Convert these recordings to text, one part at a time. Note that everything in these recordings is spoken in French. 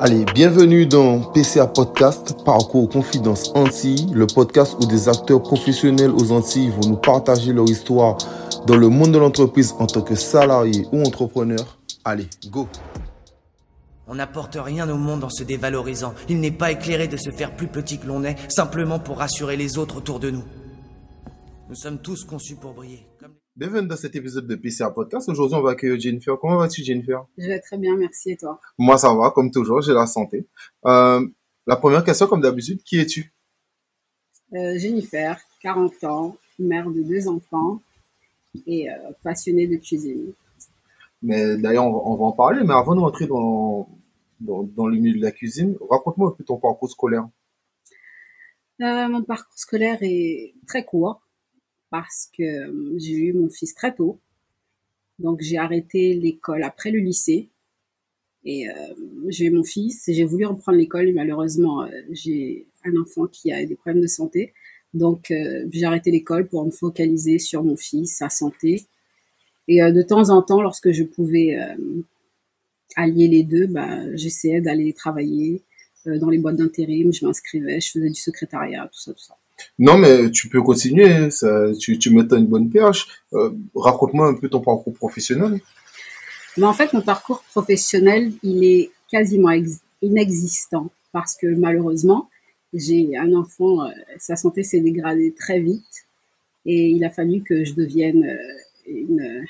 Allez, bienvenue dans PCA Podcast, Parcours Confidence Antilles, le podcast où des acteurs professionnels aux Antilles vont nous partager leur histoire dans le monde de l'entreprise en tant que salarié ou entrepreneur. Allez, go On n'apporte rien au monde en se dévalorisant. Il n'est pas éclairé de se faire plus petit que l'on est, simplement pour rassurer les autres autour de nous. Nous sommes tous conçus pour briller. Bienvenue dans cet épisode de PCA Podcast. Aujourd'hui, on va accueillir Jennifer. Comment vas-tu, Jennifer? Je vais très bien, merci. Et toi? Moi, ça va, comme toujours, j'ai la santé. Euh, la première question, comme d'habitude, qui es-tu? Euh, Jennifer, 40 ans, mère de deux enfants et euh, passionnée de cuisine. Mais d'ailleurs, on, va- on va en parler. Mais avant de rentrer dans, dans, dans le milieu de la cuisine, raconte-moi un peu ton parcours scolaire. Euh, mon parcours scolaire est très court parce que euh, j'ai eu mon fils très tôt. Donc j'ai arrêté l'école après le lycée. Et euh, j'ai eu mon fils et j'ai voulu reprendre l'école. Mais malheureusement, euh, j'ai un enfant qui a des problèmes de santé. Donc j'ai arrêté l'école pour me focaliser sur mon fils, sa santé. Et de temps en temps, lorsque je pouvais allier les deux, bah, j'essayais d'aller travailler dans les boîtes d'intérim. Je m'inscrivais, je faisais du secrétariat, tout ça, tout ça. Non, mais tu peux continuer. Tu, tu une bonne perche. Euh, raconte-moi un peu ton parcours professionnel. Mais en fait, mon parcours professionnel, il est quasiment ex- inexistant parce que malheureusement, j'ai un enfant, euh, sa santé s'est dégradée très vite et il a fallu que je devienne euh, une.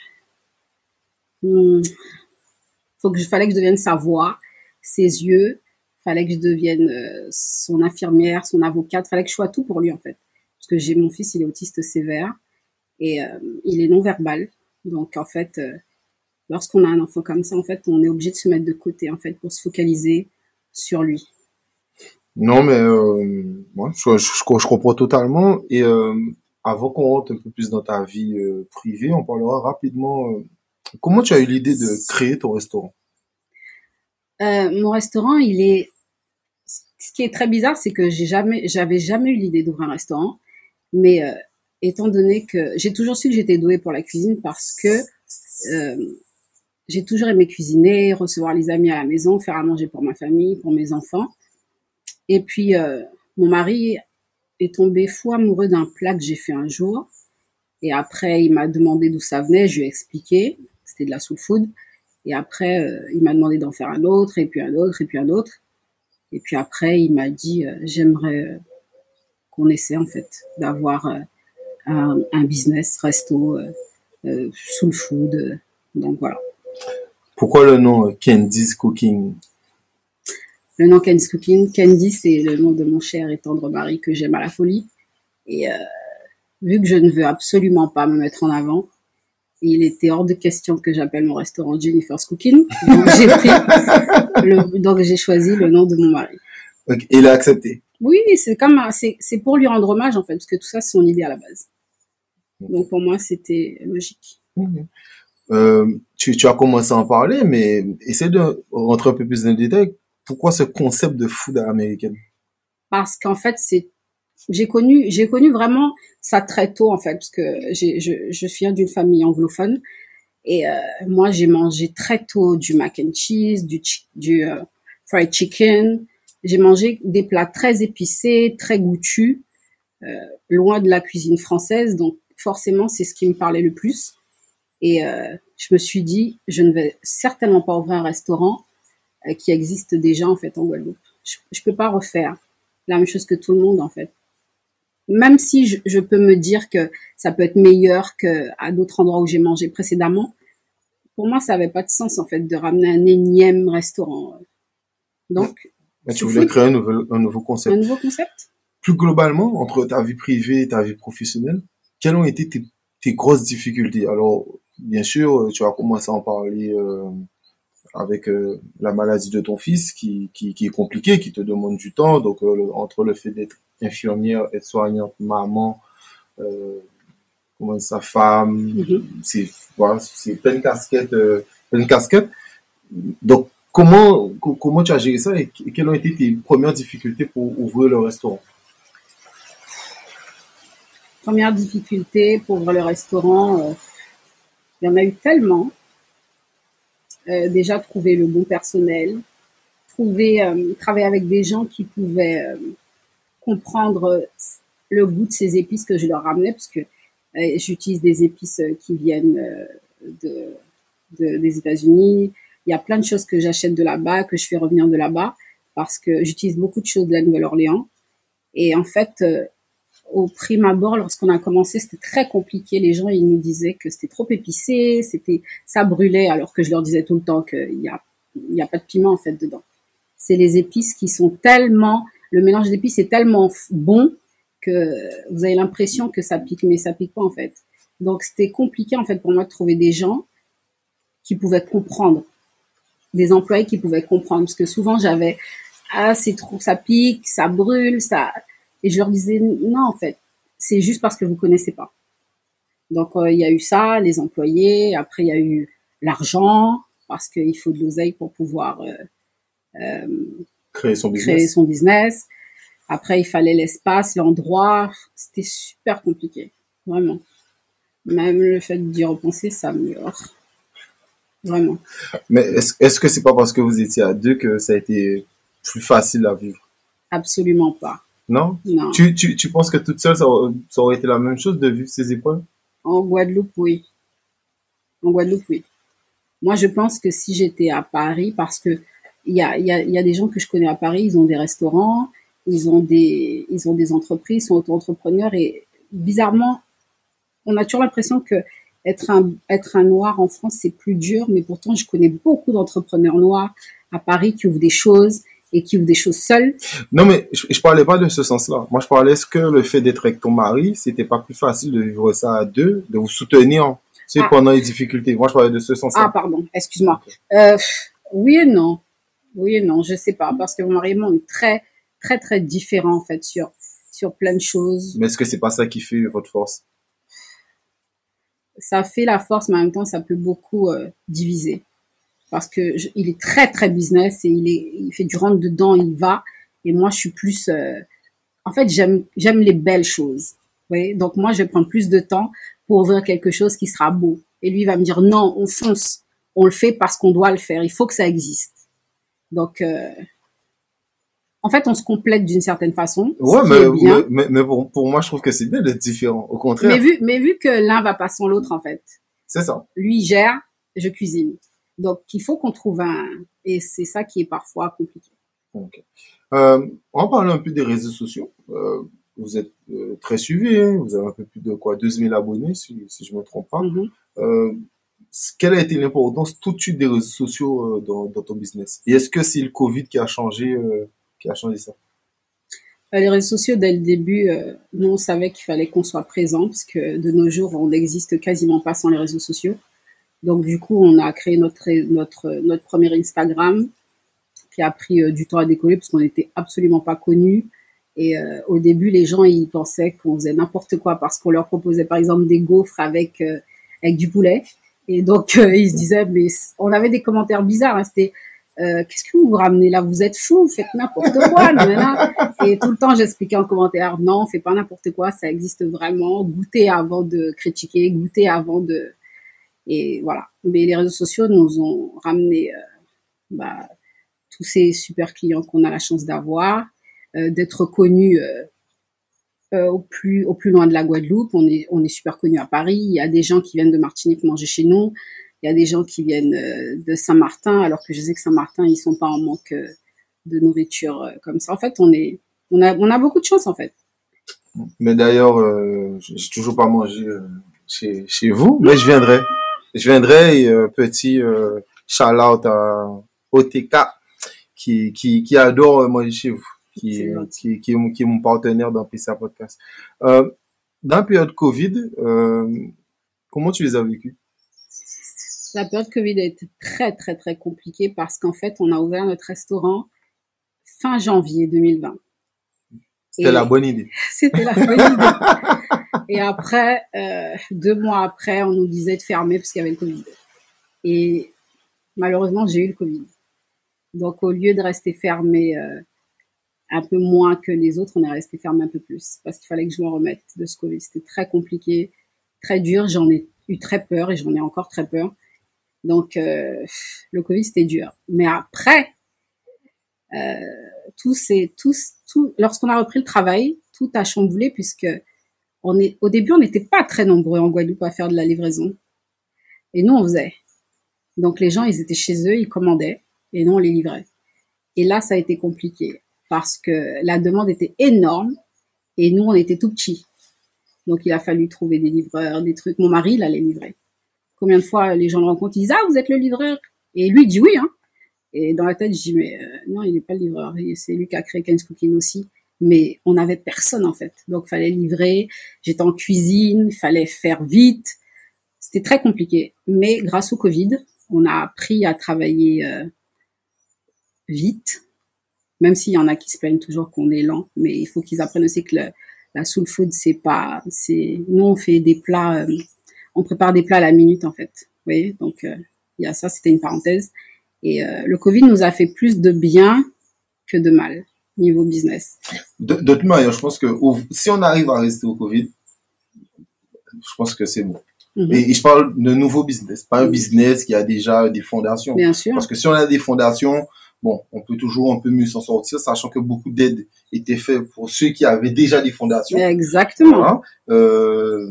je fallait que je devienne sa voix, ses yeux, fallait que je devienne euh, son infirmière, son avocate, fallait que je sois tout pour lui en fait. Parce que j'ai mon fils, il est autiste sévère et euh, il est non verbal. Donc en fait, euh, lorsqu'on a un enfant comme ça, en fait, on est obligé de se mettre de côté, en fait, pour se focaliser sur lui. Non, mais euh, moi, je, je, comprends totalement. Et avant qu'on rentre un peu plus dans ta vie privée, on parlera rapidement. comment tu as eu l'idée de créer ton restaurant? Euh, mon restaurant, il est. Ce qui est très bizarre, c'est que j'ai jamais, j'avais jamais eu l'idée d'ouvrir un restaurant, mais euh, étant donné que j'ai toujours su que j'étais douée pour la cuisine parce que euh, j'ai toujours aimé cuisiner, recevoir les amis à la maison, faire à manger pour ma famille, pour mes enfants. Et puis, mon mari est tombé fou amoureux d'un plat que j'ai fait un jour. Et après, il m'a demandé d'où ça venait. Je lui ai expliqué. C'était de la soul food. Et après, euh, il m'a demandé d'en faire un autre, et puis un autre, et puis un autre. Et puis après, il m'a dit, euh, j'aimerais euh, qu'on essaie, en fait, d'avoir un, un business resto, soul food. donc voilà. Pourquoi le nom Candy's Cooking? Le nom Candy's Cooking, Candy, c'est le nom de mon cher et tendre mari que j'aime à la folie. Et vu que je ne veux absolument pas me mettre en avant, il était hors de question que j'appelle mon restaurant Jennifer's Cooking. Donc j'ai pris, le, donc j'ai choisi le nom de mon mari. Il a accepté. Oui, c'est comme c'est c'est pour lui rendre hommage en fait, parce que tout ça c'est son idée à la base. Donc pour moi c'était logique. Euh, tu, tu as commencé à en parler, mais essaie de rentrer un peu plus dans le détail. Pourquoi ce concept de food à l'américaine parce qu'en fait c'est j'ai connu j'ai connu vraiment ça très tôt en fait parce que je, je viens d'une famille anglophone et euh, moi j'ai mangé très tôt du mac and cheese du du euh, fried chicken. J'ai mangé des plats très épicés très goûtus euh, loin de la cuisine française. Donc forcément c'est ce qui me parlait le plus. Et je me suis dit je ne vais certainement pas ouvrir un restaurant qui existe déjà en fait en Guadeloupe. Je, je peux pas refaire la même chose que tout le monde en fait. Même si je, je peux me dire que ça peut être meilleur que à d'autres endroits où j'ai mangé précédemment, pour moi ça avait pas de sens en fait de ramener un énième restaurant. Donc Mais Tu voulais créer un nouveau, un nouveau un concept. nouveau concept? Plus globalement, entre ta vie privée et ta vie professionnelle, quelles ont été tes, tes grosses difficultés? Alors, bien sûr, tu as commencé à en parler euh, avec euh, la maladie de ton fils qui, qui, qui est compliquée, qui te demande du temps. Donc, euh, le- entre le fait d'être infirmière, être soignante, maman, euh, comment sa femme, Mhm. c'est voilà, c'est plein de casquettes, euh, plein de casquettes. Donc, comment co- comment tu as géré ça et, quelles ont été tes premières difficultés pour ouvrir le restaurant? Première difficulté pour ouvrir le restaurant, euh, il y en a eu tellement. Euh, déjà trouver le bon personnel, trouver, travailler avec des gens qui pouvaient comprendre le goût de ces épices que je leur ramenais, parce que euh, j'utilise des épices qui viennent de, de, des États-Unis. Il y a plein de choses que j'achète de là-bas, que je fais revenir de là-bas, parce que j'utilise beaucoup de choses de la Nouvelle-Orléans. Et en fait, au prime abord, lorsqu'on a commencé, c'était très compliqué. Les gens, ils nous disaient que c'était trop épicé, c'était, ça brûlait, alors que je leur disais tout le temps qu'il y a, il y a pas de piment, en fait, dedans. C'est les épices qui sont tellement, le mélange d'épices est tellement bon que vous avez l'impression que ça pique, mais ça pique pas, en fait. Donc, c'était compliqué, en fait, pour moi de trouver des gens qui pouvaient comprendre. Des employés qui pouvaient comprendre. Parce que souvent, j'avais, ah, c'est trop, ça pique, ça brûle, ça, et je leur disais, non, en fait, c'est juste parce que vous connaissez pas. Donc, euh, il y a eu ça, les employés. Après, il y a eu l'argent, parce qu'il faut de l'oseille pour pouvoir euh, euh, créer, son créer business. son business. Après, il fallait l'espace, l'endroit. C'était super compliqué, vraiment. Même le fait d'y repenser, ça me Vraiment. Mais est-ce est-ce que c'est pas parce que vous étiez à deux que ça a été plus facile à vivre? Absolument pas. Non? Non. Tu, tu, tu penses que toute seule, ça, ça aurait été la même chose de vivre ces épreuves? En Guadeloupe, oui. En Guadeloupe, oui. Moi, je pense que si j'étais à Paris, parce que il y a, y, a, y a des gens que je connais à Paris, ils ont des restaurants, ils ont des, ils ont des entreprises, ils sont auto-entrepreneurs et bizarrement, on a toujours l'impression que être un, être un noir en France, c'est plus dur, mais pourtant, je connais beaucoup d'entrepreneurs noirs à Paris qui ouvrent des choses et qui ouvrent des choses seuls. Non, mais je, je parlais pas de ce sens-là. Moi, je parlais, est-ce que le fait d'être avec ton mari, c'était pas plus facile de vivre ça à deux, de vous soutenir, tu sais, Ah. pendant les difficultés? Moi, je parlais de ce Ah, sens-là. pardon, excuse-moi. Euh, oui et non. Oui et non, je sais pas, parce que mon mari et moi, on est très, très, très différents, en fait, sur, sur plein de choses. Mais est-ce que c'est pas ça qui fait votre force? Ça fait la force, mais en même temps, ça peut beaucoup euh, diviser. Parce que je- il est très, très business et il est, il fait du rentre dedans, il va. Et moi, je suis plus, euh, en fait, j'aime, j'aime les belles choses. Vous voyez? Donc, moi, je vais prendre plus de temps pour ouvrir quelque chose qui sera beau. Et lui, il va me dire, non, on fonce. On le fait parce qu'on doit le faire. Il faut que ça existe. Donc, euh, en fait, on se complète d'une certaine façon. Ouais, mais, bien. mais, mais, pour, pour moi, je trouve que c'est bien d'être différent. Au contraire, Mais vu, mais vu que l'un va pas sans l'autre, en fait. c'est ça. Lui gère, je cuisine. Donc, il faut qu'on trouve un, et c'est ça qui est parfois compliqué. Ok. Euh, on va parler un peu des réseaux sociaux. Euh, vous êtes euh, très suivi, hein. vous avez un peu plus de quoi? 12 000 abonnés, si, si je me trompe pas. Mhm. Euh, quelle a été l'importance tout de suite des réseaux sociaux euh, dans, ton business Et est-ce que c'est le Covid qui a changé, euh, qui a changé ça? Euh, Les réseaux sociaux, dès le début, euh, nous, on savait qu'il fallait qu'on soit présent, parce que de nos jours, on n'existe quasiment pas sans les réseaux sociaux. Donc, du coup, on a créé notre, notre, notre premier Instagram, qui a pris du temps à décoller, parce qu'on n'était absolument pas connus. Et au début, les gens, ils pensaient qu'on faisait n'importe quoi, parce qu'on leur proposait, par exemple, des gaufres avec, avec du poulet. Et donc, euh, ils se disaient, mais on avait des commentaires bizarres. hein, C'était, euh, qu'est-ce que vous vous ramenez là? Vous êtes vous faites n'importe quoi. nanana. Et tout le temps, j'expliquais en commentaire, non, on fait pas n'importe quoi, ça existe vraiment. Goûtez avant de critiquer, goûtez avant de... Et voilà. Mais les réseaux sociaux nous ont ramené euh, bah, tous ces super clients qu'on a la chance d'avoir, euh, d'être connus euh, au plus au plus loin de la Guadeloupe. On est on est super connus à Paris. Il y a des gens qui viennent de Martinique manger chez nous. Il y a des gens qui viennent euh, de Saint-Martin, alors que je sais que Saint-Martin ils sont pas en manque euh, de nourriture euh, comme ça. En fait, on est on a on a beaucoup de chance en fait. Mais d'ailleurs, j'ai toujours pas mangé chez, chez vous, mais je viendrai. Je viendrai et petit euh, shout-out à OTK qui, qui, qui adore manger chez vous, qui, est- gentil. qui, qui, est, mon- qui est mon partenaire dans PCA Podcast. Euh, dans la période Covid, euh, comment tu les as vécus La période Covid a été très très très compliquée parce qu'en fait, on a ouvert notre restaurant fin janvier 2020. C'était la bonne idée. C'était la bonne idée. Et après, euh, deux mois après, on nous disait de fermer parce qu'il y avait le Covid. Et malheureusement, j'ai eu le Covid. Donc, au lieu de rester fermé euh, un peu moins que les autres, on est resté fermé un peu plus parce qu'il fallait que je me remette de ce Covid. C'était très compliqué, très dur. J'en ai eu très peur et j'en ai encore très peur. Donc, euh, le Covid, c'était dur. Mais après, euh, tout c'est tout, tout lorsqu'on a repris le travail, tout a chamboulé puisque on est au début on n'était pas très nombreux en Guadeloupe à faire de la livraison et nous on faisait. Donc les gens ils étaient chez eux, ils commandaient et nous on les livrait. Et là ça a été compliqué parce que la demande était énorme et nous on était tout petits. Donc il a fallu trouver des livreurs, des trucs. Mon mari il allait livrer. Combien de fois les gens le rencontrent, ils disent ah vous êtes le livreur et lui il dit oui hein. Et dans la tête, je dis, mais euh, non, il n'est pas le livreur. C'est lui qui a créé Ken's Cooking aussi. Mais on n'avait personne, en fait. Donc, fallait livrer. J'étais en cuisine. Il fallait faire vite. C'était très compliqué. Mais grâce au Covid, on a appris à travailler euh, vite. Même s'il y en a qui se plaignent toujours qu'on est lent. Mais il faut qu'ils apprennent aussi que la soul food, c'est pas, c'est, nous, on fait des plats, euh, on prépare des plats à la minute, en fait. Vous voyez? Donc, il y a ça, c'était une parenthèse. Et euh, le Covid nous a fait plus de bien que de mal niveau business. De, de toute manière, je pense que si on arrive à rester au Covid, je pense que c'est bon. Mhm. Et, je parle de nouveau business, pas un business qui a déjà des fondations. Bien sûr. Parce que si on a des fondations, bon, on peut toujours un peu mieux s'en sortir, sachant que beaucoup d'aides étaient faites pour ceux qui avaient déjà des fondations. Exactement. Euh,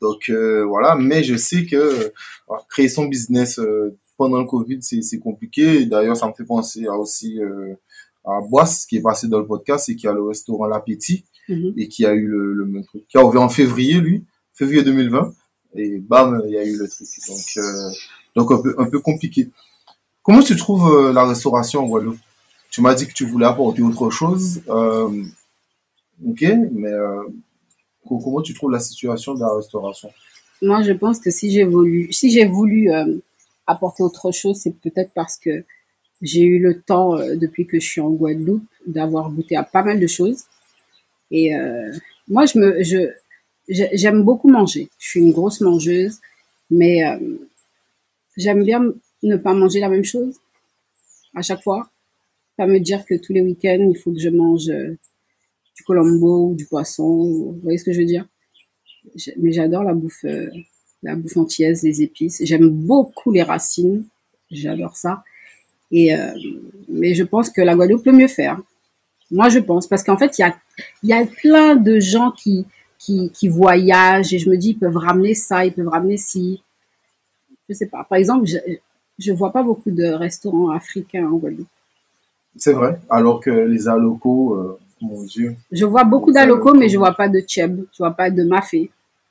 donc euh, voilà, mais je sais que euh, créer son business euh, pendant le Covid, c'est compliqué. D'ailleurs, ça me fait penser à aussi euh, à Boisse, qui est passé dans le podcast et qui a le restaurant L'Appétit mhm. et qui a eu le, le, même truc. Qui a ouvert en février, lui, février 2020. Et bam, il y a eu le truc. Donc, euh, donc un peu, un peu compliqué. Comment tu trouves euh, la restauration en Guadeloupe? Tu m'as dit que tu voulais apporter autre chose. Euh, ok, mais euh, comment tu trouves la situation de la restauration? Moi, je pense que si j'ai voulu, si voulu apporter autre chose, c'est peut-être parce que j'ai eu le temps, depuis que je suis en Guadeloupe, d'avoir goûté à pas mal de choses. Et moi, je me, je, j'aime beaucoup manger. Je suis une grosse mangeuse, mais j'aime bien ne pas manger la même chose à chaque fois. Pas me dire que tous les week-ends, il faut que je mange du colombo ou du poisson. Vous voyez ce que je veux dire? Mais j'adore la bouffe la bouffe antillaise, les épices. J'aime beaucoup les racines, j'adore ça. Et euh, mais je pense que la Guadeloupe peut mieux faire. Moi, je pense parce qu'en fait, il y a y a plein de gens qui qui, qui voyagent et je me dis ils peuvent ramener ça, ils peuvent ramener ci. Je sais pas. Par exemple, je vois pas beaucoup de restaurants africains en Guadeloupe. C'est vrai. Alors que les alocos, euh, mon Dieu. Je vois beaucoup d'alocos, mais je vois pas de cheb, je vois pas de mafé.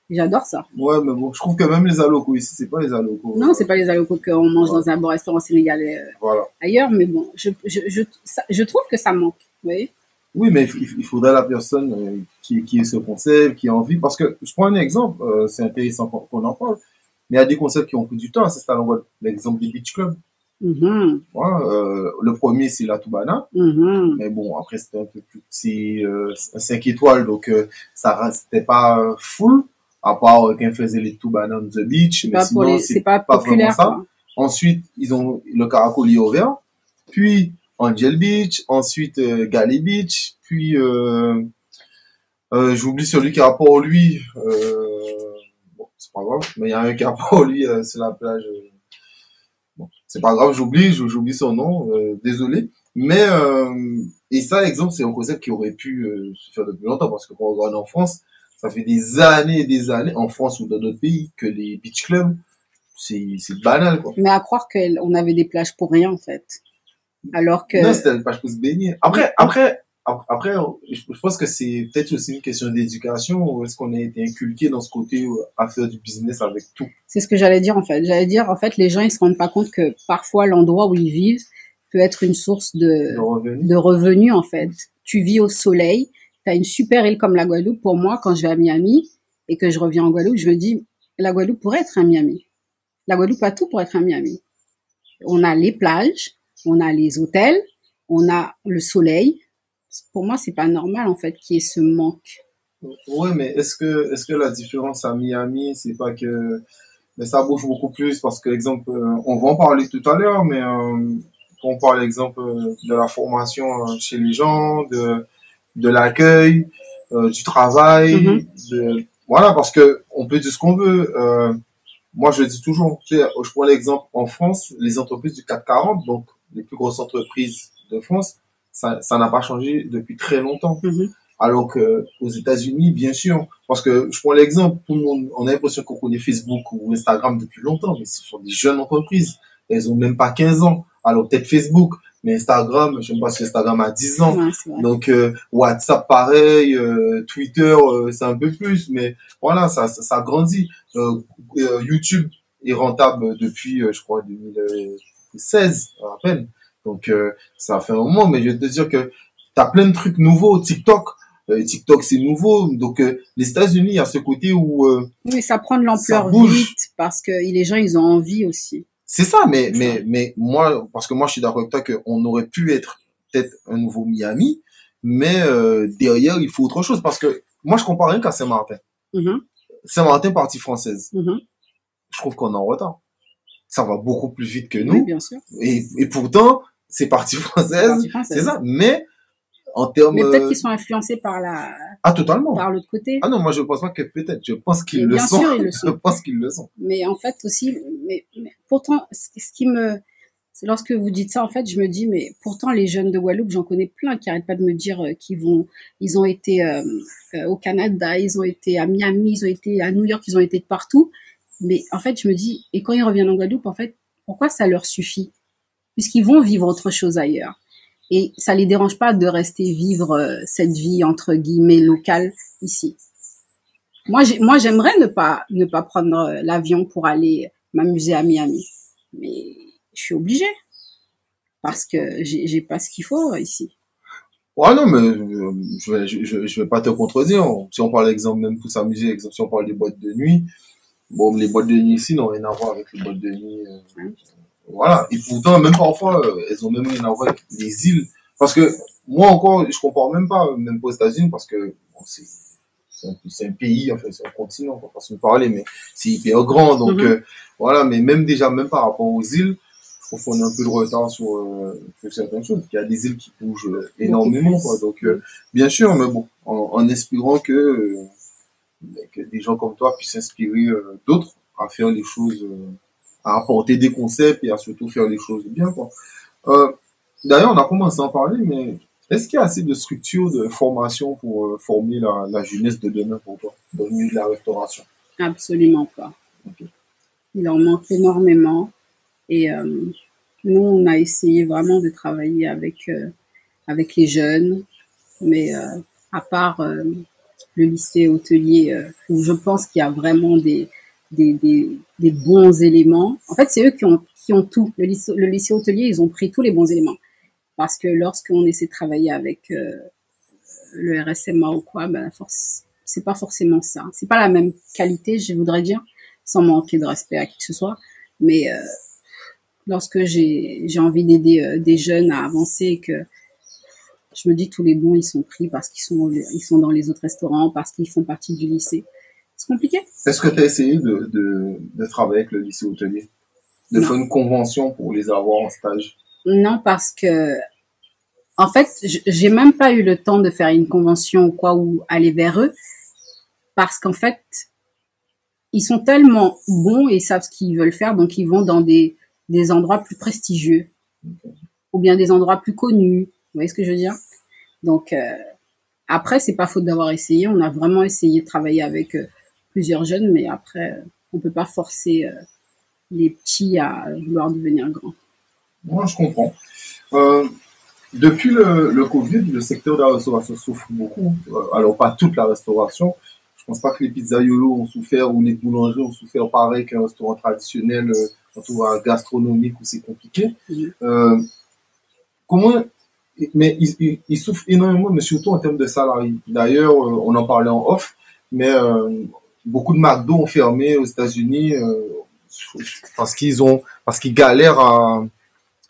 J'adore ça. Ouais, mais bon, je trouve que même les alocos ici, c'est pas les alocos. Non, c'est pas les alocos qu'on mange dans un bon restaurant sénégalais euh, voilà. ailleurs, mais bon, je, je, je, je trouve que ça manque, vous voyez Oui, mais il, faudrait la personne euh, qui, qui est ce concept, qui a envie, parce que je prends un exemple, euh, c'est intéressant qu'on en parle, mais il y a des concepts qui ont pris du temps à s'installer en L'exemple des beach clubs. Mm-hmm. euh, le premier, c'est la Toubana. Mm-hmm. Mais bon, après, c'était un peu plus petit, euh, 5 étoiles, donc euh, ça restait pas full à part qu'un faisait les tout on the beach, mais sinon c'est pas, pas vraiment ça. Ensuite, ils ont le caracoli au vert, puis Angel Beach, ensuite euh, Gali Beach, puis euh, euh, j'oublie celui qui a rapport lui. Euh, c'est pas grave, mais il y a un qui a rapport lui euh, sur la plage. Euh, bon, c'est pas grave, j'oublie, j'oublie son nom, désolé. Mais et ça, exemple, c'est un concept qui aurait pu se faire depuis longtemps parce que quand on regarde en France, ça fait des années et des années, en France ou dans d'autres pays, que les beach clubs, c'est banal, quoi. Mais à croire qu'on avait des plages pour rien, en fait. Alors que... Non, c'était des plages pour se baigner. Après, après, après, je pense que c'est peut-être aussi une question d'éducation, ou est-ce qu'on a été inculqué dans ce côté euh, à faire du business avec tout? C'est ce que j'allais dire, en fait. J'allais dire, en fait, les gens, ils se rendent pas compte que parfois l'endroit où ils vivent peut être une source de, de revenus, de revenus en fait. Tu vis au soleil, tu as une super île comme la Guadeloupe, pour moi, quand je vais à Miami et que je reviens en Guadeloupe, je me dis, la Guadeloupe pourrait être un Miami. La Guadeloupe a tout pour être un Miami. On a les plages, on a les hôtels, on a le soleil. Pour moi, c'est pas normal, en fait, qu'il y ait ce manque. Oui, mais est-ce que, est-ce que la différence à Miami, c'est pas que, mais ça bouge beaucoup plus parce que, exemple, euh, on va en parler tout à l'heure, mais euh, on parle, exemple, de la formation euh, chez les gens, de, de l'accueil, euh, du travail, Mm-hmm. de, voilà, parce que on peut dire ce qu'on veut. Euh, moi, je dis toujours, tu sais, je prends l'exemple en France, les entreprises du CAC 40, donc les plus grosses entreprises de France, ça n'a pas changé depuis très longtemps. Mhm. Alors que aux États-Unis, bien sûr, parce que je prends l'exemple, tout le monde, on a l'impression qu'on connaît Facebook ou Instagram depuis longtemps, mais ce sont des jeunes entreprises. Elles ont même pas 15 ans. Alors peut-être Facebook, mais Instagram, je sais pas si Instagram a 10 ans. Ouais. Donc euh, WhatsApp pareil, euh, Twitter euh, c'est un peu plus, mais voilà ça ça, ça grandit. YouTube est rentable depuis je crois 2016 à peine. Donc euh, ça fait un moment, mais je vais te dire que t'as plein de trucs nouveaux. TikTok, euh, TikTok c'est nouveau. Donc euh, les États-Unis il y a ce côté où Oui, ça prend de l'ampleur vite parce que les gens, ils ont envie aussi. C'est ça, mais, mais, mais moi, parce que moi, je suis d'accord avec toi qu'on aurait pu être peut-être un nouveau Miami, mais derrière, il faut autre chose. Parce que moi, je compare rien qu'à Saint-Martin. Mhm, Saint-Martin, partie française. mhm. Je trouve qu'on est en retard. Ça va beaucoup plus vite que Oui, nous. bien sûr. Et, et pourtant, c'est partie française. C'est ça. Mais, en termes... Mais peut-être euh, qu'ils sont influencés par la, Ah, totalement. par l'autre côté. Ah non, moi, je pense pas que peut-être. Je pense qu'ils le bien sont. sûr, ils le Je sont. pense qu'ils le sont. Mais en fait aussi, mais, mais pourtant, ce qui me, lorsque vous dites ça, en fait, je me dis, mais pourtant les jeunes de Guadeloupe, j'en connais plein qui arrêtent pas de me dire euh, qu'ils vont, ils ont été euh, au Canada, ils ont été à Miami, ils ont été à New York, ils ont été de partout. Mais en fait, je me dis, et quand ils reviennent en Guadeloupe, en fait, pourquoi ça leur suffit? Puisqu'ils vont vivre autre chose ailleurs. Et ça les dérange pas de rester vivre euh, cette vie entre guillemets locale ici. Moi, j'ai- moi, j'aimerais ne pas ne pas prendre euh, l'avion pour aller m'amuser à Miami, mais je suis obligée parce que j'ai pas ce qu'il faut euh, ici. Ouais, non, mais je vais, je, vais pas te contredire. Si on parle d'exemple, même pour s'amuser, exemple, si on parle des boîtes de nuit, bon, les boîtes de nuit ici n'ont rien à voir avec les boîtes de nuit. euh, Ouais. Voilà. Et pourtant, même parfois, euh, elles ont même rien à voir avec les îles. Parce que moi encore, je comprends même pas, même pas aux États-Unis, parce que bon, c'est c'est un, pays, enfin c'est un continent, on va pas se parler, mais c'est hyper grand. Donc Mhm. euh, voilà, mais même déjà, même par rapport aux îles, je trouve qu'on a un peu de retard sur, euh, sur certaines choses. Il y a des îles qui bougent énormément, quoi. Donc euh, bien sûr, mais bon, en, en espérant que, que des gens comme toi puissent inspirer d'autres à faire les choses, à apporter des concepts et à surtout faire les choses bien, quoi. Euh, D'ailleurs, on a commencé à en parler, mais est-ce qu'il y a assez de structures de formation pour euh, former la, la jeunesse de demain pour toi, dans le milieu de la restauration? Absolument pas. Il en manque énormément et euh, nous on a essayé vraiment de travailler avec avec les jeunes, mais à part le lycée hôtelier où je pense qu'il y a vraiment des des, bons éléments. En fait, c'est eux qui ont qui ont tout. Le lycée, hôtelier, ils ont pris tous les bons éléments. Parce que lorsqu'on essaie de travailler avec euh, le RSMA ou quoi, c'est pas forcément ça. C'est pas la même qualité, je voudrais dire, sans manquer de respect à qui que ce soit. Mais euh, lorsque j'ai j'ai envie d'aider euh, des jeunes à avancer, que je me dis tous les bons ils sont pris parce qu'ils sont ils sont dans les autres restaurants, parce qu'ils font partie du lycée. C'est compliqué. Est-ce que tu as essayé de, de, de travailler avec le lycée hôtelier? De Non. faire une convention pour les avoir en stage? Non, parce que, en fait, j'ai même pas eu le temps de faire une convention ou quoi, ou aller vers eux, parce qu'en fait, ils sont tellement bons et ils savent ce qu'ils veulent faire, donc ils vont dans des, des endroits plus prestigieux, ou bien des endroits plus connus. Vous voyez ce que je veux dire? Donc, euh, après, c'est pas faute d'avoir essayé. On a vraiment essayé de travailler avec euh, plusieurs jeunes, mais après, euh, on peut pas forcer euh, les petits à vouloir devenir grands. Moi, je comprends. Euh, depuis le, le Covid, le secteur de la restauration souffre beaucoup. Euh, alors, pas toute la restauration. Je pense pas que les pizzaiolos ont souffert ou les boulangers ont souffert pareil qu'un restaurant traditionnel, euh, surtout à gastronomique où c'est compliqué. Euh, comment, mais ils, ils, ils souffrent énormément, mais surtout en termes de salariés. D'ailleurs, euh, on en parlait en off, mais euh, beaucoup de McDo ont fermé aux États-Unis euh, parce qu'ils ont, parce qu'ils galèrent à,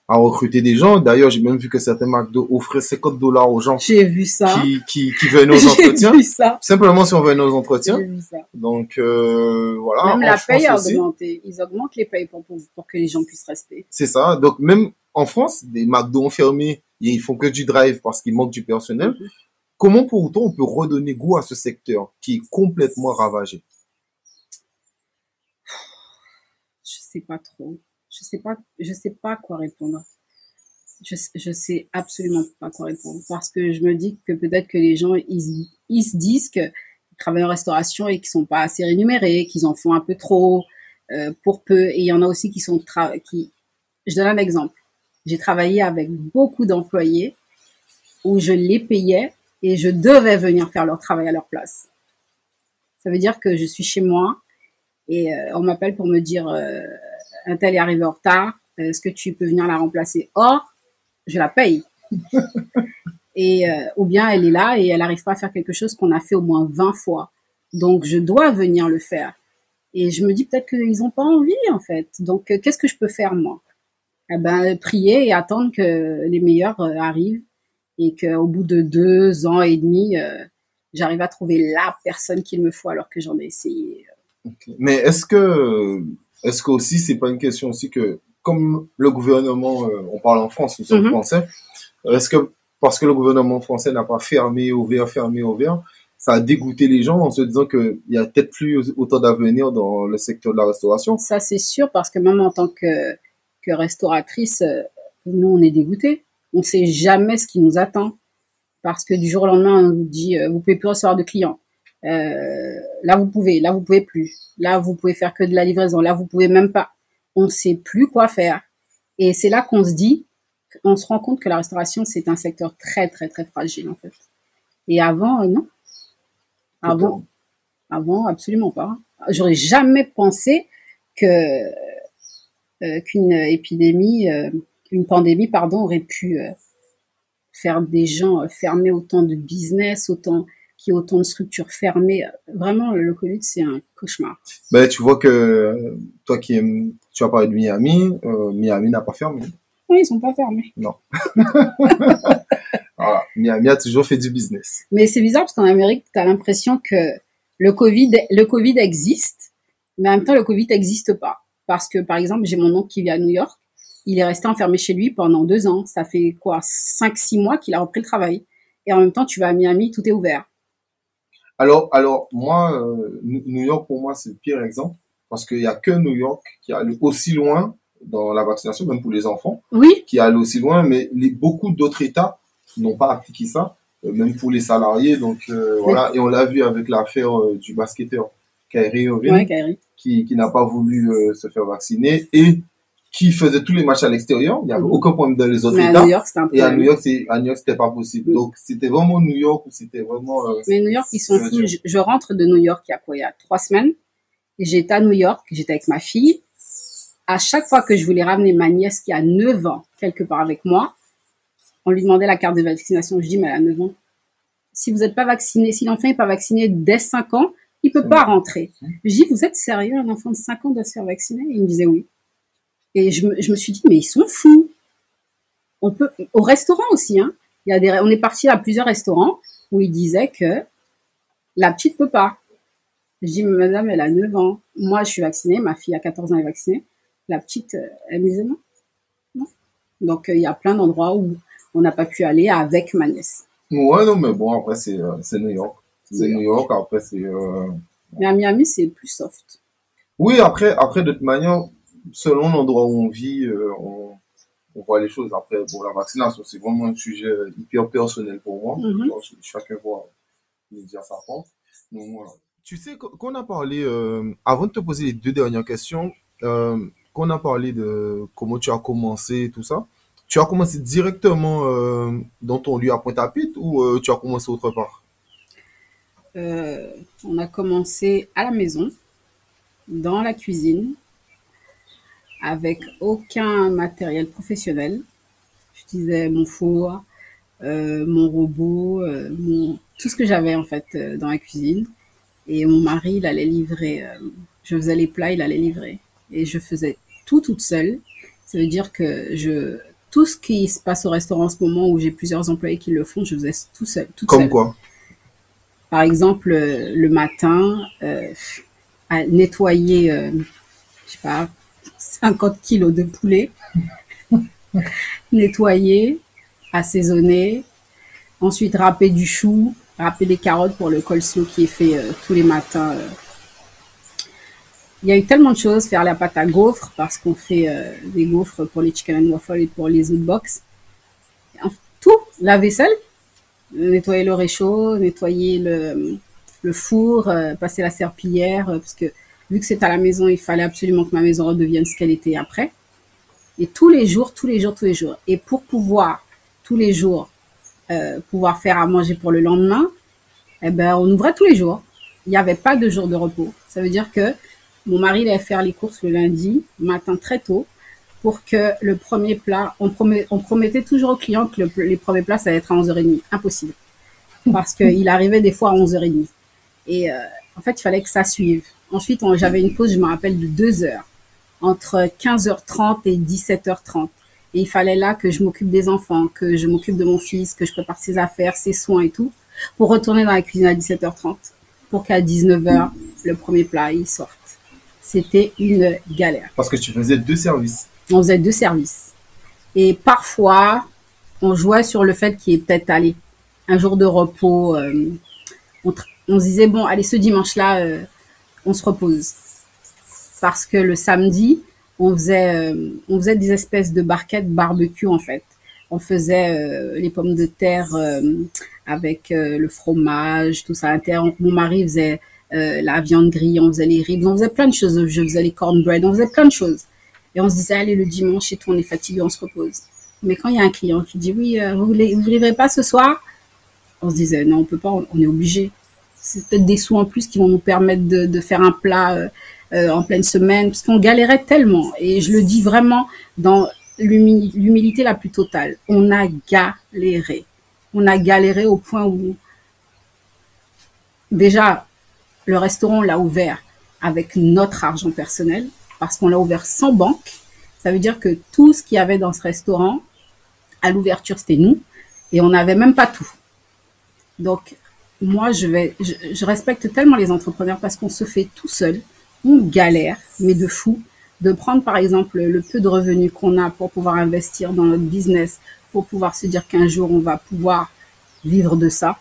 à recruter des gens. D'ailleurs, j'ai même vu que certains McDo offraient 50 dollars aux gens J'ai vu ça. qui, qui, qui venaient aux J'ai entretiens. vu ça. Simplement si on venait aux entretiens. J'ai vu ça. Donc euh, voilà. Même en la paye a augmenté. Ils augmentent les payes pour, pour, pour que les gens puissent rester. c'est ça. Donc même en France, des McDo ont fermé et ils font que du drive parce qu'il manque du personnel. Comment pour autant on peut redonner goût à ce secteur qui est complètement ravagé? Je sais pas trop. Je sais pas, je sais pas quoi répondre. je, je sais absolument pas quoi répondre parce que je me dis que peut-être que les gens ils, se disent que ils travaillent en restauration et qu'ils sont pas assez rémunérés, qu'ils en font un peu trop euh, pour peu. Et il y en a aussi qui sont qui. Je donne un exemple. J'ai travaillé avec beaucoup d'employés où je les payais et je devais venir faire leur travail à leur place. Ça veut dire que je suis chez moi et euh, on m'appelle pour me dire euh, un tel est arrivé en retard, est-ce que tu peux venir la remplacer? Or, je la paye. et euh, ou bien elle est là et elle n'arrive pas à faire quelque chose qu'on a fait au moins 20 fois. Donc je dois venir le faire. Et je me dis peut-être qu'ils n'ont pas envie en fait. Donc qu'est-ce que je peux faire moi? Eh ben, prier et attendre que les meilleurs arrivent et qu'au bout de deux ans et demi, euh, j'arrive à trouver la personne qu'il me faut alors que j'en ai essayé. Mais est-ce que, est-ce que aussi c'est pas une question aussi que, comme le gouvernement, euh, on parle en France, nous sommes Mhm. français, est-ce que parce que le gouvernement français n'a pas fermé, ouvert, fermé, ouvert, ça a dégoûté les gens en se disant qu'il y a peut-être plus autant d'avenir dans le secteur de la restauration? Ça, c'est sûr, parce que même en tant que, que restauratrice, euh, nous, on est dégoûtés. On sait jamais ce qui nous attend. Parce que du jour au lendemain, on nous dit, euh, vous pouvez plus recevoir de clients. Euh, là, vous pouvez, là, vous pouvez plus. Là, vous pouvez faire que de la livraison. Là, vous pouvez même pas. On sait plus quoi faire. Et c'est là qu'on se dit, on se rend compte que la restauration, c'est un secteur très, très, très fragile, en fait. Et avant, euh, non. Avant, avant, absolument pas. J'aurais jamais pensé que euh, qu'une épidémie, une pandémie, pardon, aurait pu euh, faire des gens euh, fermer autant de business, autant qui autant de structures fermées. Vraiment, le Covid, c'est un cauchemar. Ben, tu vois que toi qui aimes, tu as parlé de Miami, euh, Miami n'a pas fermé. Oui, ils sont pas fermés. Voilà. Miami a toujours fait du business. Mais c'est bizarre parce qu'en Amérique, tu as l'impression que le Covid, le Covid existe, mais en même temps, le Covid n'existe pas. Parce que, par exemple, j'ai mon oncle qui vit à New York. Il est resté enfermé chez lui pendant deux ans. Ça fait quoi, cinq, six mois qu'il a repris le travail. Et en même temps, tu vas à Miami, tout est ouvert. Alors, alors moi, euh, New York pour moi c'est le pire exemple parce qu'il y a que New York qui allé aussi loin dans la vaccination, même pour les enfants, Oui, qui allé aussi loin, mais les, beaucoup d'autres États n'ont pas appliqué ça, euh, même pour les salariés. Donc euh, voilà, et on l'a vu avec l'affaire du basketteur Kyrie Irving, ouais, qui, qui n'a pas voulu se faire vacciner et qui faisait tous les matchs à l'extérieur. Il n'y avait Mhm. aucun problème dans les autres Mais à États. New York, c'était. Et à New York, c'est à New York, c'était pas possible. Mhm. Donc c'était vraiment New York ou c'était vraiment. euh, Mais New York, ils sont fous. Je, je rentre de New York il y a quoi? Il y a trois semaines. J'étais à New York, j'étais avec ma fille. À chaque fois que je voulais ramener ma nièce qui a 9 ans quelque part avec moi, on lui demandait la carte de vaccination. Je dis, mais elle a 9 ans. Si vous n'êtes pas vacciné, si l'enfant n'est pas vacciné dès 5 ans, il peut C'est pas rentrer. Je dis, vous êtes sérieux, un enfant de 5 ans doit se faire vacciner? Il me disait oui. Et je me, je me suis dit, mais ils sont fous. On peut, au restaurant aussi, hein. Il y a des, on est parti à plusieurs restaurants où ils disaient que la petite peut pas. Je dis, mais madame, elle a 9 ans. Moi, je suis vaccinée. Ma fille a 14 ans, elle est vaccinée. La petite, euh, elle me disait non. non. Donc, euh, il y a plein d'endroits où on n'a pas pu aller avec ma nièce. Ouais, non, mais bon, après, c'est euh, c'est New York. C'est New New York, après, c'est. euh, Mais à Miami, c'est plus soft. Oui, après, après, de toute manière, selon l'endroit où on vit, euh, on, on voit les choses. Après, bon, la vaccination, c'est vraiment un sujet hyper personnel pour moi. Mhm. Donc, chacun voit dire sa pense. Donc, voilà. Tu sais qu- qu'on a parlé, euh, avant de te poser les deux dernières questions, euh, qu'on a parlé de comment tu as commencé et tout ça. Tu as commencé directement euh, dans ton lieu à Pointe-à-Pitre ou euh, tu as commencé autre part? Euh, on a commencé à la maison, dans la cuisine, avec aucun matériel professionnel. J'utilisais mon four, euh, mon robot, euh, mon, tout ce que j'avais en fait euh, dans la cuisine. Et mon mari, il allait livrer. je faisais les plats, il allait livrer. Et je faisais tout toute seule. Ça veut dire que je tout ce qui se passe au restaurant en ce moment où j'ai plusieurs employés qui le font, je faisais tout seul, toute Comme seule. quoi? Par exemple, le matin, à nettoyer, je sais pas, 50 kilos de poulet, nettoyer, assaisonner, ensuite râper du chou, râper des carottes pour le coleslaw qui est fait euh, tous les matins. euh. Il y a eu tellement de choses, faire la pâte à gaufres parce qu'on fait euh, des gaufres pour les chicken and waffles et pour les box. la vaisselle, nettoyer le réchaud, nettoyer le, le four, passer la serpillière, parce que vu que c'est à la maison, il fallait absolument que ma maison redevienne ce qu'elle était après. Et tous les jours, tous les jours, tous les jours. Et pour pouvoir tous les jours euh, pouvoir faire à manger pour le lendemain, eh ben on ouvrait tous les jours. Il n'y avait pas de jour de repos. Ça veut dire que mon mari allait faire les courses le lundi matin très tôt pour que le premier plat, on, promet, on promettait toujours aux clients que le- les premiers plats, ça allait être à 11h30. Impossible. Parce qu'il arrivait des fois à 11h30. Et euh, en fait, il fallait que ça suive. Ensuite, j'avais une pause, je me rappelle, de deux heures, entre 15h30 et 17h30. Et il fallait là que je m'occupe des enfants, que je m'occupe de mon fils, que je prépare ses affaires, ses soins et tout, pour retourner dans la cuisine à 17h30, pour qu'à 19h, le premier plat, il sorte. C'était une galère. Parce que tu faisais deux services. On faisait deux services. Et parfois, on jouait sur le fait qu'il ait peut-être, allez, un jour de repos. euh, on se disait, bon, allez, ce dimanche-là, euh, on se repose. Parce que le samedi, on faisait, euh, on faisait des espèces de barquettes barbecue, en fait. On faisait euh, les pommes de terre euh, avec le fromage, tout ça. Mon mari faisait la viande grillée, on faisait les ribs, on faisait plein de choses. Je faisais les cornbread, on faisait plein de choses. Et on se disait, allez, le dimanche et tout, on est fatigué, on se repose. Mais quand il y a un client qui dit, oui, vous ne vous livrez pas ce soir? On se disait, non, on peut pas, on est obligé. C'est peut-être des sous en plus qui vont nous permettre de, faire un plat euh, euh, en pleine semaine, parce qu'on galérait tellement. Et je le dis vraiment dans l'humi- l'humilité la plus totale. On a galéré. On a galéré au point où, déjà, le restaurant l'a ouvert avec notre argent personnel, parce qu'on l'a ouvert sans banque. Ça veut dire que tout ce qu'il y avait dans ce restaurant, à l'ouverture, c'était nous, et on n'avait même pas tout. Donc, moi, je vais, je, respecte tellement les entrepreneurs parce qu'on se fait tout seul, on galère, mais de fou, de prendre par exemple le peu de revenus qu'on a pour pouvoir investir dans notre business, pour pouvoir se dire qu'un jour on va pouvoir vivre de ça.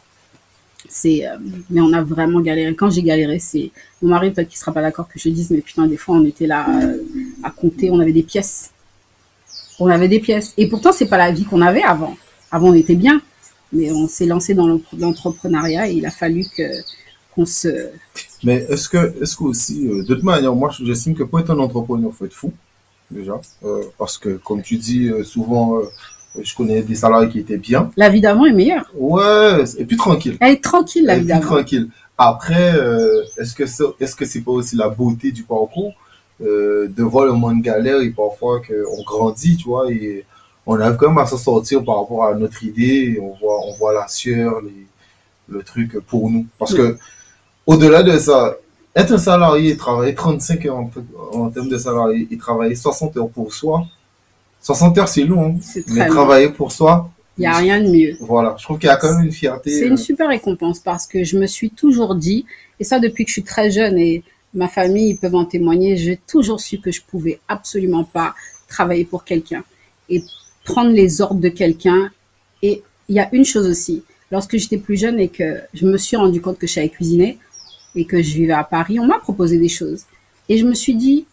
C'est, euh, mais on a vraiment galéré. Quand j'ai galéré, c'est mon mari peut-être qu'il sera pas d'accord que je dise, mais putain, des fois on était là euh, à compter, on avait des pièces, on avait des pièces. Et pourtant c'est pas la vie qu'on avait avant. Avant on était bien, mais on s'est lancé dans l'en- l'entrepreneuriat et il a fallu que qu'on se Mais est-ce que, est-ce que aussi, euh, de toute manière, moi, j'estime que pour être un entrepreneur, faut être fou, déjà. Euh, parce que, comme tu dis, euh, souvent, euh, je connais des salariés qui étaient bien. la vie d'avant est meilleure. Ouais, et puis tranquille. Elle est tranquille la Et vie d'avant. tranquille. Après, euh, est-ce que c'est, est-ce que c'est pas aussi la beauté du parcours euh, de voir le monde galère et parfois qu'on grandit, tu vois, et on arrive quand même à s'en sortir par rapport à notre idée, et on voit, on voit la sueur, les, le truc pour nous. Parce que, au-delà de ça, être un salarié, travailler 35 heures en, en termes de salarié et travailler 60 heures pour soi, 60 heures c'est long, hein, mais long. travailler pour soi, Il n'y a rien de mieux. voilà, je trouve qu'il y a quand même une fierté. C'est euh, une super récompense parce que je me suis toujours dit, et ça depuis que je suis très jeune et ma famille ils peuvent en témoigner, j'ai toujours su que je pouvais absolument pas travailler pour quelqu'un et prendre les ordres de quelqu'un. Et il y a une chose aussi, lorsque j'étais plus jeune et que je me suis rendu compte que je savais cuisiner et que je vivais à Paris, on m'a proposé des choses. Et je me suis dit,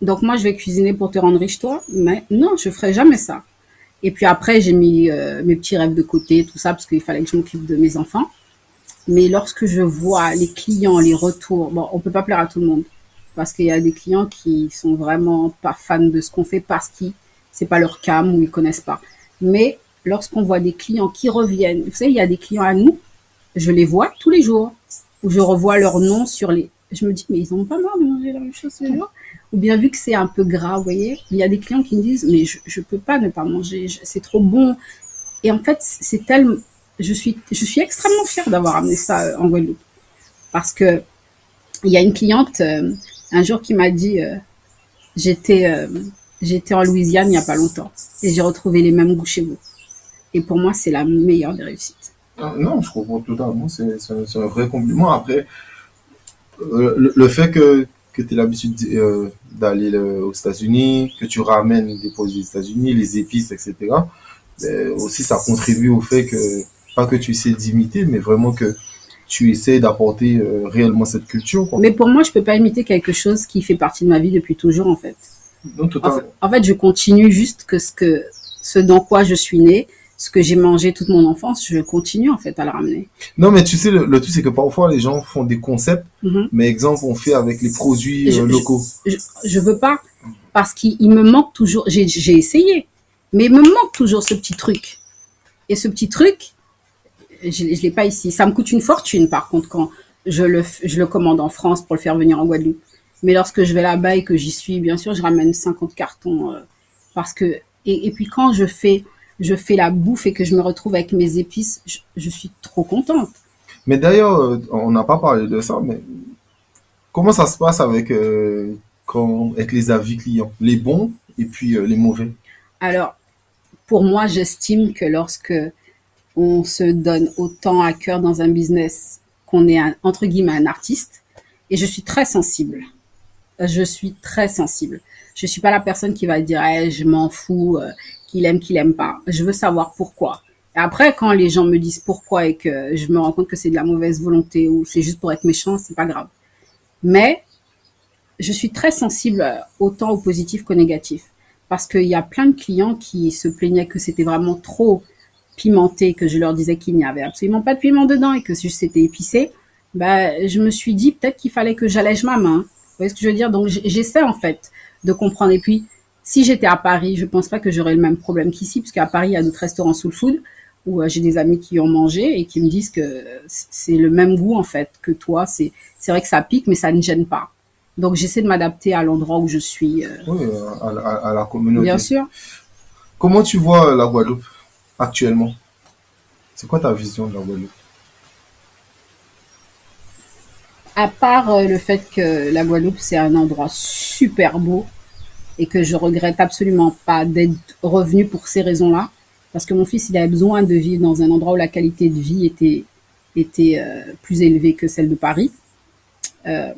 donc moi je vais cuisiner pour te rendre riche toi, mais non, je ferai jamais ça. Et puis après, j'ai mis euh, mes petits rêves de côté, tout ça, parce qu'il fallait que je m'occupe de mes enfants. Mais lorsque je vois les clients, les retours, bon, on peut pas plaire à tout le monde, parce qu'il y a des clients qui sont vraiment pas fans de ce qu'on fait parce qu'ils c'est pas leur cam ou ils connaissent pas. Mais lorsqu'on voit des clients qui reviennent, vous savez, il y a des clients à nous, je les vois tous les jours, où je revois leur nom sur les, je me dis mais ils ont pas marre de manger la même chose tous les jours ou bien vu que c'est un peu gras, vous voyez, il y a des clients qui me disent mais je je peux pas ne pas manger, c'est trop bon. Et en fait, c'est tellement je suis je suis extrêmement fière d'avoir amené ça euh, en Guadeloupe parce que il y a une cliente euh, un jour qui m'a dit euh, j'étais j'étais en Louisiane il y a pas longtemps et j'ai retrouvé les mêmes goûts chez vous. Et pour moi, c'est la meilleure des réussites. Ah, Non, je comprends totalement. C'est c'est un, c'est un vrai compliment. Après, euh, le, le fait que, que tu aies l'habitude euh, d'aller le- aux États-Unis, que tu ramènes des produits des États-Unis, les épices, etc., ben, aussi ça contribue au fait que, pas que tu essaies d'imiter, mais vraiment que tu essaies d'apporter euh, réellement cette culture. Quoi. Mais pour moi, je peux pas imiter quelque chose qui fait partie de ma vie depuis toujours, en fait. Non, En totalement. fait, en fait, je continue juste que ce que ce dans quoi je suis née, ce que j'ai mangé toute mon enfance, je continue en fait à le ramener. Non, mais tu sais, le, le truc, c'est que parfois, les gens font des concepts, Mhm. mais exemple, on fait avec les produits Je- euh, je- locaux. Je, je veux pas parce qu'il il me manque toujours. J'ai essayé, mais il me manque toujours ce petit truc. Et ce petit truc, je, je l'ai pas ici. Ça me coûte une fortune par contre quand je le, je le commande en France pour le faire venir en Guadeloupe. Mais lorsque je vais là-bas et que j'y suis, bien sûr, je ramène 50 cartons euh, parce que et, et puis quand je fais je fais la bouffe et que je me retrouve avec mes épices, je, je suis trop contente. Mais d'ailleurs, euh, on n'a pas parlé de ça, mais comment ça se passe avec, euh, quand, avec les avis clients? Les bons et puis euh, les mauvais? Alors, pour moi, j'estime que lorsque on se donne autant à cœur dans un business qu'on est un, entre guillemets un artiste, et je suis très sensible. Je suis très sensible. Je suis pas la personne qui va dire Eh, je m'en fous, euh, qu'il aime, qu'il aime pas. Je veux savoir pourquoi. Après, quand les gens me disent pourquoi et que je me rends compte que c'est de la mauvaise volonté ou c'est juste pour être méchant, c'est pas grave. Mais je suis très sensible euh, autant au positif qu'au négatif parce qu'il y a plein de clients qui se plaignaient que c'était vraiment trop pimenté, que je leur disais qu'il n'y avait absolument pas de piment dedans et que c'était épicé. Bah, je me suis dit peut-être qu'il fallait que j'allège ma main. Vous voyez ce que je veux dire? Donc j'essaie en fait de comprendre. Et puis, si j'étais à Paris, je pense pas que j'aurais le même problème qu'ici, parce qu'à Paris, il y a d'autres restaurants soul food où euh, j'ai des amis qui ont mangé et qui me disent que c'est le même goût en fait que toi. C'est c'est vrai que ça pique, mais ça ne gêne pas. Donc j'essaie de m'adapter à l'endroit où je suis. euh, Oui, euh, à, la- à- à la communauté. bien sûr. Comment tu vois la Guadeloupe actuellement? C'est quoi ta vision de la Guadeloupe? À part euh, le fait que la Guadeloupe, c'est un endroit super beau et que je regrette absolument pas d'être revenu pour ces raisons-là, parce que mon fils, il avait besoin de vivre dans un endroit où la qualité de vie était, était euh, plus élevée que celle de Paris. Euh,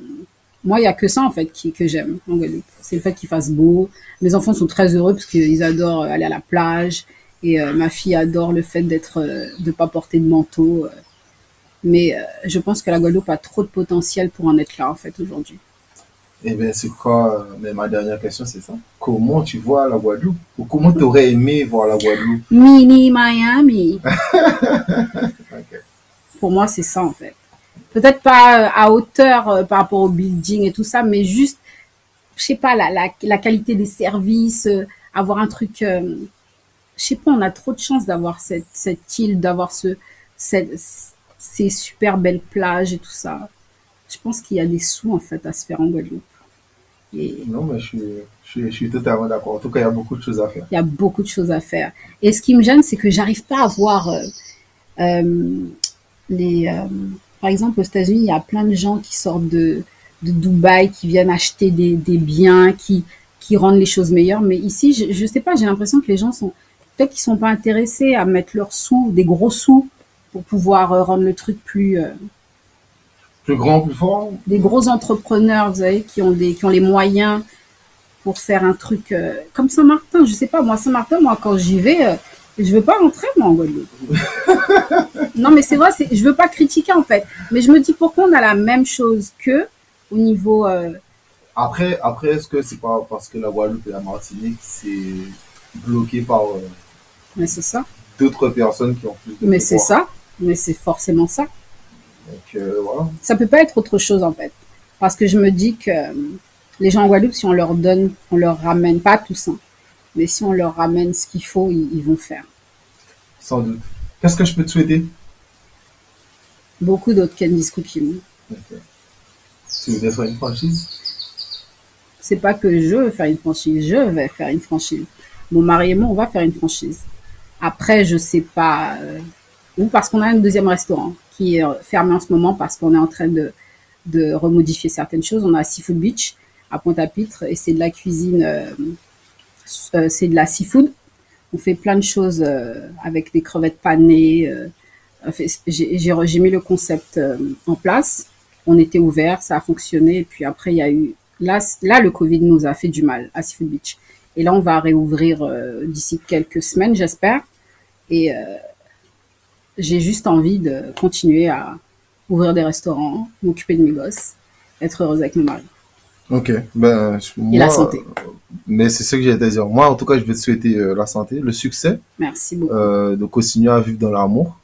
moi, il y a que ça, en fait, qui, que j'aime en Guadeloupe. C'est le fait qu'il fasse beau. Mes enfants sont très heureux parce qu'ils adorent aller à la plage. Et ma fille adore le fait d'être, de pas porter de manteau. Mais euh, je pense que la Guadeloupe a trop de potentiel pour en être là, en fait, aujourd'hui. Eh bien, c'est quoi, euh, mais ma dernière question, c'est ça. Comment tu vois la Guadeloupe? Ou comment tu aurais aimé voir la Guadeloupe? Mini Miami. Pour moi, c'est ça, en fait. Peut-être pas euh, à hauteur par rapport au building et tout ça, mais juste, je sais pas, la, la, la qualité des services, avoir un truc, euh, je sais pas, on a trop de chance d'avoir cette, cette île, d'avoir ce, cette, ces super belles plages et tout ça. Je pense qu'il y a des sous, en fait, à se faire en Guadeloupe. Et Non, mais je suis, je suis, je suis totalement d'accord. En tout cas, il y a beaucoup de choses à faire. il y a beaucoup de choses à faire. Et ce qui me gêne, c'est que j'arrive pas à voir euh, euh, les. euh, par exemple, aux États-Unis, il y a plein de gens qui sortent de, de Dubaï, qui viennent acheter des, des biens, qui, qui rendent les choses meilleures. Mais ici, je, je sais pas, j'ai l'impression que les gens sont peut-être qu'ils sont pas intéressés à mettre leurs sous, des gros sous, pour pouvoir euh, rendre le truc plus. euh, Plus grand, plus fort? des gros entrepreneurs, vous savez, qui ont des, qui ont les moyens pour faire un truc euh, comme Saint-Martin. Je sais pas, moi Saint-Martin, moi quand j'y vais, euh, je veux pas rentrer moi en Guadeloupe. non mais c'est vrai, c'est, je veux pas critiquer en fait, mais je me dis pourquoi on a la même chose que au niveau. euh, Après, après, est-ce que c'est pas parce que la Guadeloupe et la Martinique, c'est bloqué par mais c'est ça, d'autres personnes qui ont plus de mais c'est ça, mais c'est forcément ça. Donc, euh, voilà. Ça peut pas être autre chose en fait, parce que je me dis que euh, les gens en Guadeloupe, si on leur donne, on leur ramène pas tous, hein, mais si on leur ramène ce qu'il faut, ils- ils vont faire. Sans doute. Qu'est-ce que je peux te souhaiter? Beaucoup d'autres Candice Cooking. Ok. Tu veux faire une franchise? C'est pas que je veux faire une franchise, je vais faire une franchise. Mon mari et moi, on va faire une franchise. Après, je sais pas euh, où, parce qu'on a un deuxième restaurant qui est euh, fermé en ce moment parce qu'on est en train de, de remodifier certaines choses. On a Seafood Beach à Pointe-à-Pitre et c'est de la cuisine, euh, euh, c'est de la seafood. On fait plein de choses euh, avec des crevettes panées. euh, j'ai j'ai- mis le concept en place. On était ouvert, ça a fonctionné. Et puis après, il y a eu là, là, le Covid nous a fait du mal à Seafood Beach. Et là, on va réouvrir euh, d'ici quelques semaines, j'espère. Et euh, j'ai juste envie de continuer à ouvrir des restaurants, m'occuper de mes gosses, être heureuse avec mon mari. Ok, ben, Et moi, la santé. mais c'est ce que j'ai à te dire. Moi, en tout cas, je vais te souhaiter euh, la santé, le succès, Merci beaucoup. euh, de continuer à vivre dans l'amour,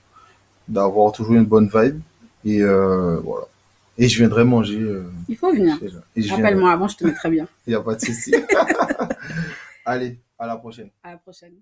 d'avoir toujours une bonne vibe, et euh, voilà. Et je viendrai manger. euh, Il faut venir. Et. Rappelle-moi avant, je te mettrai bien. Il n'y a pas de souci. Allez, à la prochaine. À la prochaine.